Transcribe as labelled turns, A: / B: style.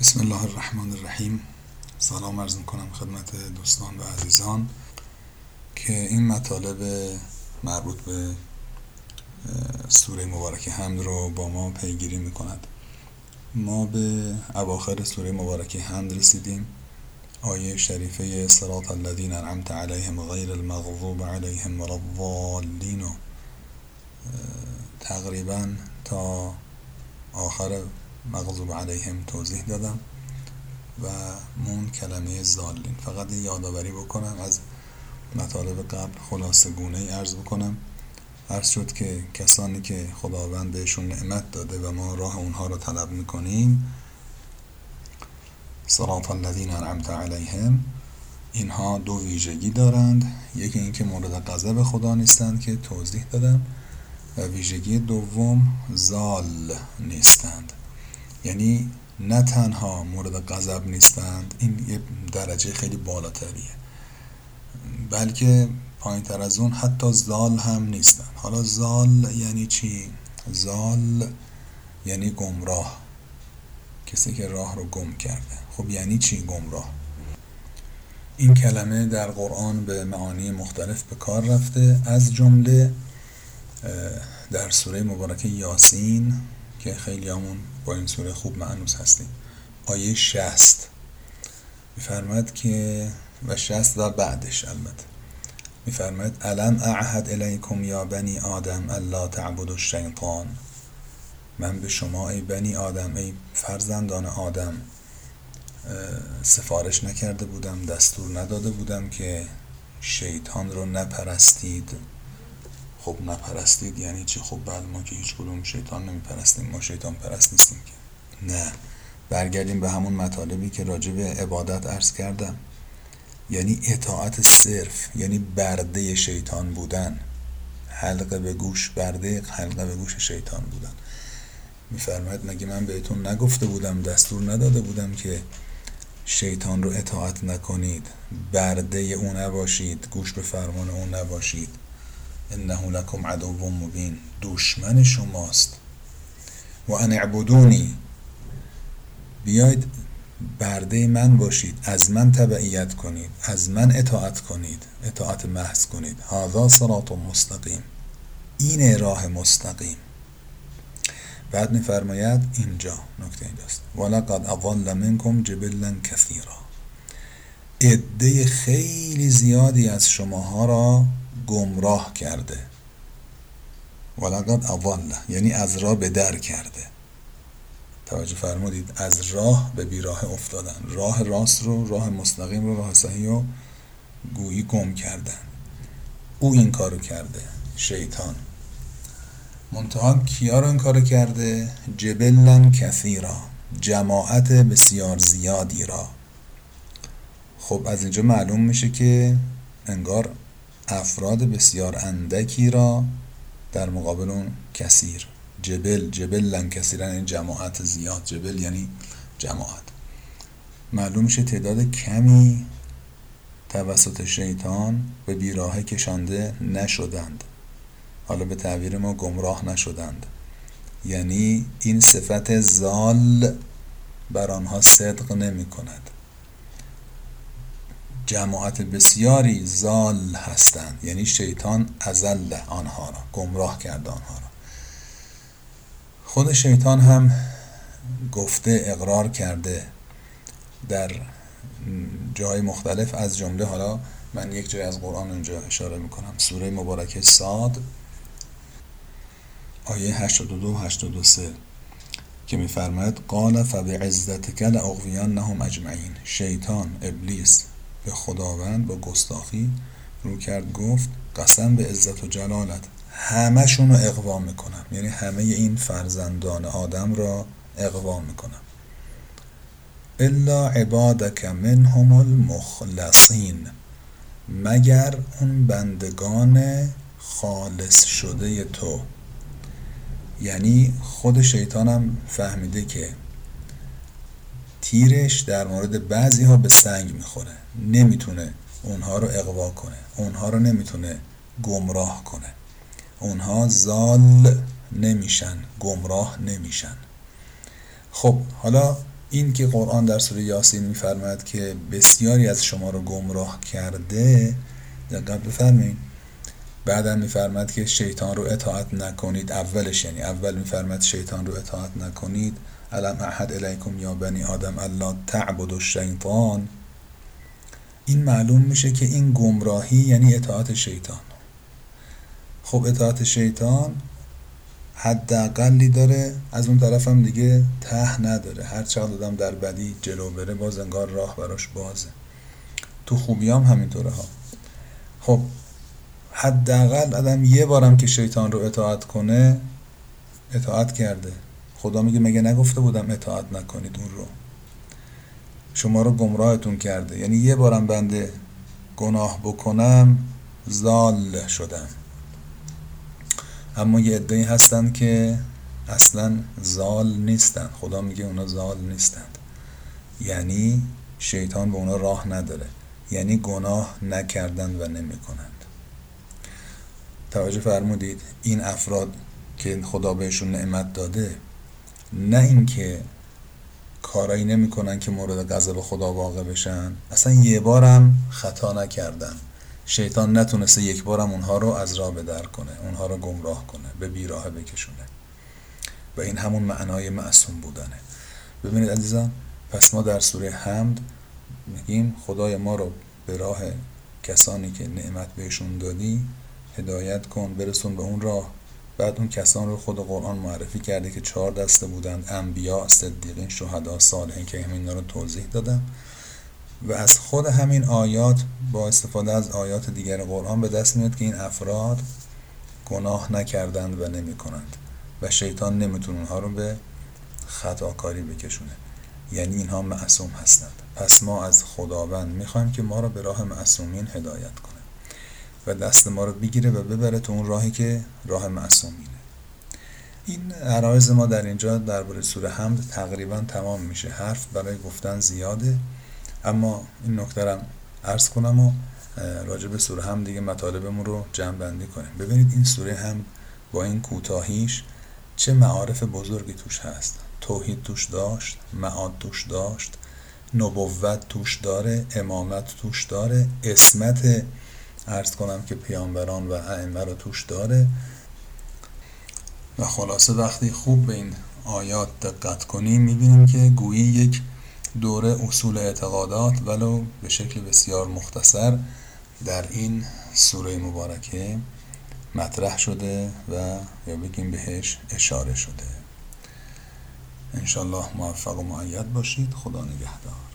A: بسم الله الرحمن الرحیم سلام عرض می‌کنم خدمت دوستان و عزیزان که این مطالب مربوط به سوره مبارک حمد رو با ما پیگیری می‌کند. ما به اواخر سوره مبارک حمد رسیدیم. آیه شریفه صراط الذین انعمت علیهم غیر المغضوب علیهم ولا الضالین. تقریبا تا آخر مغضوب علیهم توضیح دادم و مون کلمه زالین. فقط یادآوری بکنم از مطالب قبل خلاصه گونه ای عرض بکنم. عرض شد که کسانی که خداوند بهشون نعمت داده و ما راه اونها رو طلب می‌کنیم صراط الذین انعمت علیهم اینها دو ویژگی دارند. یکی اینکه مورد غضب خدا نیستند که توضیح دادم و ویژگی دوم زال نیستند. یعنی نه تنها مورد غضب نیستند این یه درجه خیلی بالاتریه. بلکه پایین تر از اون حتی زال هم نیستن. حالا زال یعنی چی؟ زال یعنی گمراه. کسی که راه رو گم کرده. خب یعنی چی گمراه؟ این کلمه در قرآن به معانی مختلف به کار رفته. از جمله در سوره مبارکه یاسین که خیلی همون با این سوره خوب معنوس هستیم. آیه شست میفرماد که و شست و بعدش البته. میفرماد الم اعهد الیکم یا بنی آدم الا تعبدوا الشیطان؟ من به شما ای بنی آدم ای فرزندان آدم سفارش نکرده بودم دستور نداده بودم که شیطان رو نپرستید. خب نپرستید یعنی چی؟ خب بعد ما که هیچ کدوم شیطان نمیپرستیم ما شیطان پرست نیستیم که. نه. برگردیم به همون مطالبی که راجع به عبادت عرض کردم. یعنی اطاعت صرف یعنی برده شیطان بودن. حلقه به گوش برده حلقه به گوش شیطان بودن. میفرماید مگه من بهتون نگفته بودم دستور نداده بودم که شیطان رو اطاعت نکنید؟ برده او نباشید گوش به فرمان او نباشید. انه لکم عدو مبین. دشمن شماست. و ان اعبدونی. بیاید برده من باشید. از من تبعیت کنید. از من اطاعت کنید. اطاعت محض کنید. هذا صراط مستقیم. این راه مستقیم. بعد میفرماید اینجا. نکته اینجاست. ولقد اضل منکم جبلا کثیرا. عده خیلی زیادی از شماها را گمراه کرده. ولقد اضل یعنی از راه به در کرده. توجه فرمودید از راه به بیراه افتادن. راه راست رو راه مستقیم رو راه صحیح رو گویی گم کردن. او این کارو کرده شیطان. منتها کیا رو این کارو کرده؟ جبلن کثیرا جماعت بسیار زیادی را. خب از اینجا معلوم میشه که انگار افراد بسیار اندکی را در مقابل اون کثیر جبل جبلن کثیرا این جماعت زیاد. جبل یعنی جماعت. معلوم میشه تعداد کمی توسط شیطان به بیراه کشانده نشدند. حالا به تعبیر ما گمراه نشدند. یعنی این صفت زال بر آنها صدق نمی کند جماعت بسیاری زال هستند. یعنی شیطان ازل آنها را گمراه کرده آنها را. خود شیطان هم گفته اقرار کرده در جای مختلف. از جمله حالا من یک جای از قرآن اونجا اشاره می‌کنم. سوره مبارکه ساد آیه 82 83 که میفرماید قال فبعزتک لاغوینهم اجمعین. شیطان ابلیس به خداوند با گستاخی رو کرد گفت قسم به عزت و جلالت همشون رو اقوا می‌کنم. یعنی همه این فرزندان آدم را اقوا می‌کنم. الا عبادک منهم المخلصین مگر اون بندگان خالص شده تو. یعنی خود شیطانم فهمیده که تیرش در مورد بعضی ها به سنگ می‌خوره. نمی‌تونه اونها رو اقوا کنه. اونها رو نمی‌تونه گمراه کنه. اونها زال نمیشن گمراه نمیشن. خب حالا این که قرآن در سوره یاسین میفرماد که بسیاری از شما رو گمراه کرده دقت بفرمایید. بعدا میفرماد که شیطان رو اطاعت نکنید. اولش یعنی اول میفرماد شیطان رو اطاعت نکنید. علم احد الیکم یا بنی آدم الله تعبد الشیطان؟ این معلوم میشه که این گمراهی یعنی اطاعت شیطان. خب اطاعت شیطان حداقلی داره از اون طرف هم دیگه ته نداره. هر چقدر آدم در بدی جلو بره باز انگار راه براش بازه. تو خوبی هم همینطوره ها. خب حداقل آدم یه بارم که شیطان رو اطاعت کنه اطاعت کرده. خدا میگه مگه نگفته بودم اطاعت نکنید اون رو؟ شما رو گمراهتون کرده. یعنی یه بارم بنده گناه بکنم زال شدم. اما یه عده‌ای هستن که اصلا زال نیستن. خدا میگه اونا زال نیستند. یعنی شیطان به اونا راه نداره. یعنی گناه نکردن و نمی‌کنند. توجه فرمودید این افراد که خدا بهشون نعمت داده نه اینکه کارایی نمی‌کنن که مورد غضب خدا واقع بشن. اصلا یه بارم خطا نکردن. شیطان نتونسته یک بارم اونها رو از راه بدر کنه اونها رو گمراه کنه به بیراه بکشونه. و این همون معنای معصوم بودنه. ببینید عزیزان پس ما در سوره حمد میگیم خدای ما رو به راه کسانی که نعمت بهشون دادی هدایت کن برسون به اون راه. بعد اون کسان رو خود قرآن معرفی کرده که چهار دسته بودند انبیا صدیقین شهدا صالحین که همین رو توضیح دادم و از خود همین آیات با استفاده از آیات دیگر قرآن به دست میاد که این افراد گناه نکردند و نمی کنند و شیطان نمی‌تونه اونها رو به خطاکاری بکشونه. یعنی اینها معصوم هستند. پس ما از خداوند می‌خوایم که ما رو به راه معصومین هدایت کنه. و دست ما رو بگیره و ببره تو اون راهی که راه معصومینه این عرایز ما در اینجا درباره سوره حمد تقریبا تمام میشه. حرف برای گفتن زیاده. اما این نکته عرض کنم و راجع به سوره هم دیگه مطالبمون رو جمع بندی کنیم. ببینید این سوره هم با این کوتاهیش چه معارف بزرگی توش هست. توحید توش داشت معاد توش داشت نبوت توش داره امامت توش داره اسمت ارز کنم که پیامبران و ائمه رو توش داره. و خلاصه وقتی خوب به این آیات دقت کنیم می‌بینیم که گویی یک دوره اصول اعتقادات ولو به شکل بسیار مختصر در این سوره مبارکه مطرح شده و یا بگیم بهش اشاره شده. انشالله موفق و معید باشید. خدا نگهدار.